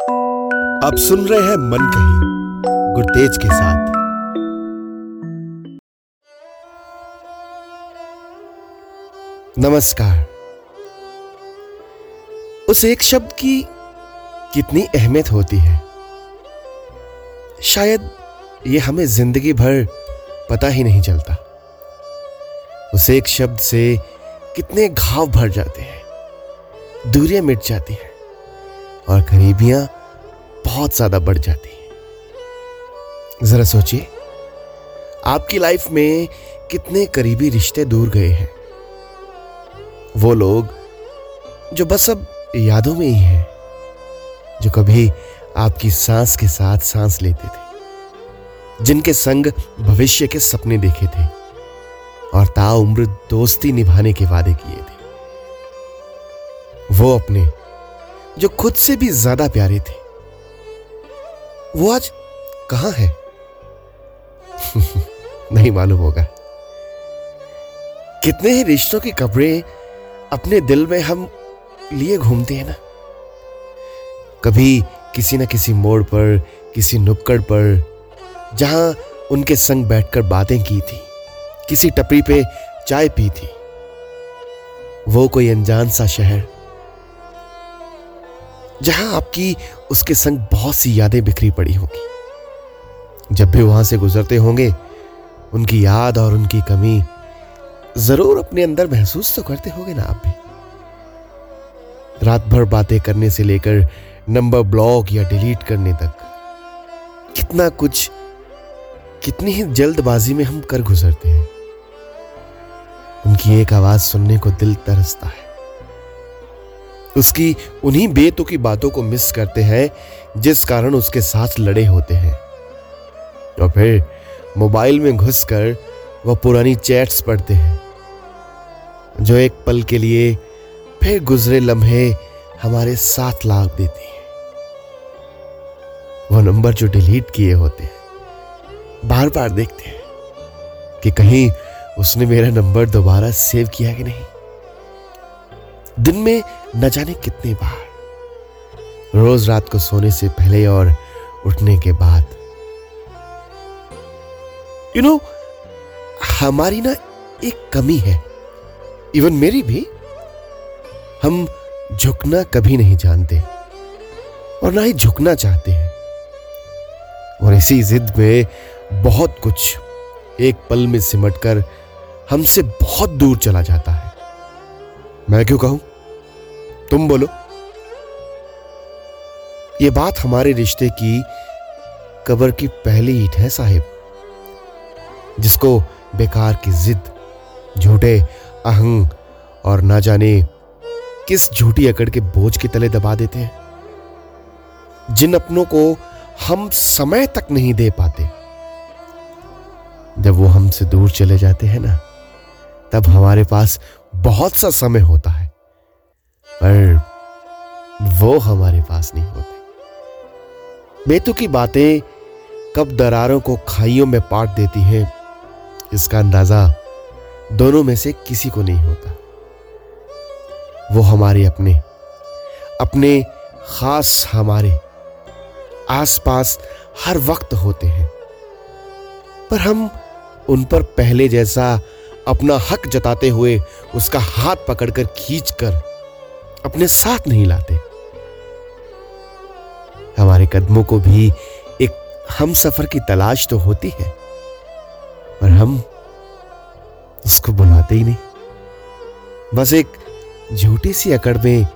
आप सुन रहे हैं मन कही, गुरतेज के साथ। नमस्कार। उस एक शब्द की कितनी अहमियत होती है? शायद ये हमें ज़िंदगी भर पता ही नहीं चलता। उस एक शब्द से कितने घाव भर जाते हैं, दूरियाँ मिट जाती हैं। और गरीबियाँ बहुत ज़्यादा बढ़ जाती हैं। जरा सोचिए, आपकी लाइफ में कितने करीबी रिश्ते दूर गए हैं? वो लोग जो बस अब यादों में ही हैं, जो कभी आपकी सांस के साथ सांस लेते थे, जिनके संग भविष्य के सपने देखे थे और ताउम्र दोस्ती निभाने के वादे किए थे। वो अपने जो खुद से भी ज़्यादा प्यारे थे। वो आज कहाँ है? नहीं मालूम होगा। कितने ही रिश्तों की कपड़े अपने दिल में हम लिए घूमते हैं ना। कभी किसी न किसी मोड़ पर, किसी नुक्कड़ पर, जहाँ उनके संग बैठकर बातें की थी, किसी टपरी पे चाय पी थी। वो कोई अनजान सा शहर जहाँ आपकी उसके संग बहुत सी यादें बिखरी पड़ी होगी। जब भी वहाँ से गुजरते होंगे, उनकी याद और उनकी कमी ज़रूर अपने अंदर महसूस तो करते होंगे ना आप भी। रात भर बातें करने से लेकर नंबर ब्लॉक या डिलीट करने तक, कितना कुछ, कितनी ही जल्दबाजी में हम कर गुजरते हैं। उनकी एक आवाज़ सुनने को दिल तरसता है। उसकी उन्हीं बेतों की बातों को मिस करते हैं, जिस कारण उसके साथ लड़े होते हैं। और फिर मोबाइल में घुसकर वह पुरानी चैट्स पढ़ते हैं, जो एक पल के लिए फिर गुजरे लम्हे हमारे साथ लाभ देती हैं। वो नंबर जो डिलीट किए होते हैं बार बार देखते हैं कि कहीं उसने मेरा नंबर दोबारा सेव किया कि नहीं। दिन में न जाने कितने बार। रोज रात को सोने से पहले और उठने के बाद। यू you नो know, हमारी ना एक कमी है। इवन मेरी भी। हम झुकना कभी नहीं जानते। और ना ही झुकना चाहते हैं। और इसी जिद में बहुत कुछ एक पल में सिमटकर हमसे बहुत दूर चला जाता है। मैं क्यों कहूँ? तुम बोलो। ये बात हमारे रिश्ते की कबर की पहली ईट है, साहिब, जिसको बेकार की जिद, झूठे अहंग और ना जाने किस झूठी अकड़ के बोझ के तले दबा देते हैं, जिन अपनों को हम समय तक नहीं दे पाते। जब वो हमसे दूर चले जाते हैं ना, तब हमारे पास बहुत सा समय होता है। पर वो हमारे पास नहीं होते। बेतु की बातें कब दरारों को खाइयों में पाट देती हैं, इसका अंदाज़ा दोनों में से किसी को नहीं होता। वो हमारे अपने अपने खास हमारे आसपास हर वक्त होते हैं। पर हम उन पर पहले जैसा अपना हक जताते हुए उसका हाथ पकड़कर खींचकर अपने साथ नहीं लाते। हमारे कदमों को भी एक हम सफ़र की तलाश तो होती है, पर हम उसको बुलाते ही नहीं। बस एक झूठी सी अकड़ में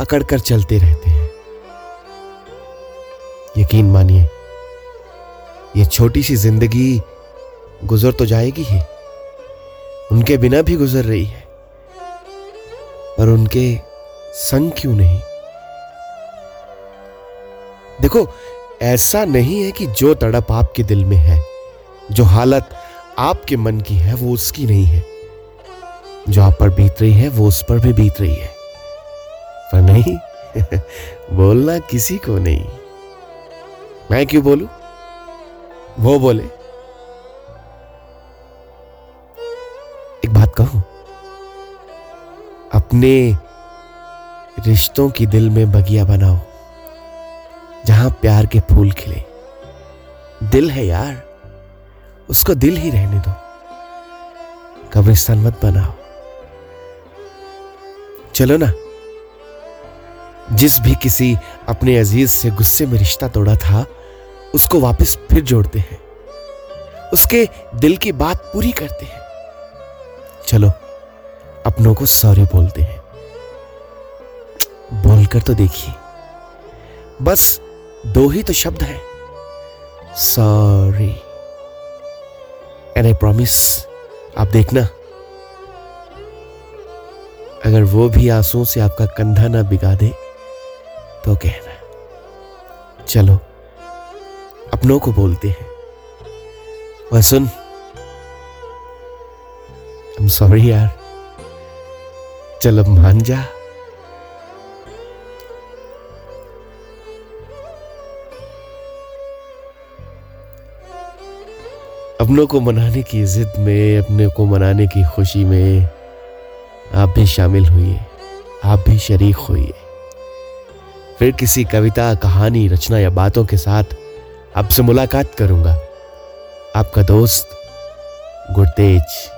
अकड़ कर चलते रहते हैं। यकीन मानिए, ये छोटी सी ज़िंदगी गुजर तो जाएगी ही। उनके बिना भी गुजर रही है। पर उनके संग क्यों नहीं? देखो, ऐसा नहीं है कि जो तड़प आपके दिल में है, जो हालत आपके मन की है, वो उसकी नहीं है। जो आप पर बीत रही है, वो उस पर भी बीत रही है। पर नहीं, बोलना किसी को नहीं। मैं क्यों बोलू? वो बोले। एक बात कहूँ? अपने रिश्तों की दिल में बगिया बनाओ, जहाँ प्यार के फूल खिले। दिल है यार, उसको दिल ही रहने दो। कब्रिस्तान मत बनाओ। चलो ना, जिस भी किसी अपने अज़ीज़ से गुस्से में रिश्ता तोड़ा था, उसको वापस फिर जोड़ते हैं। उसके दिल की बात पूरी करते हैं। चलो। अपनों को सॉरी बोलते हैं। बोलकर तो देखिए। बस दो ही तो शब्द हैं। सॉरी। एंड आई प्रॉमिस आप देखना। अगर वो भी आंसुओं से आपका कंधा ना बिगा दे तो कहना। चलो अपनों को बोलते हैं। वह सुन। I'm सॉरी यार। चल अब मान जा अपनों को मनाने की जिद में, अपने को मनाने की खुशी में आप भी शामिल हुई आप भी शरीक हुई फिर किसी कविता, कहानी, रचना या बातों के साथ आपसे मुलाकात करूँगा। आपका दोस्त गुरतेज।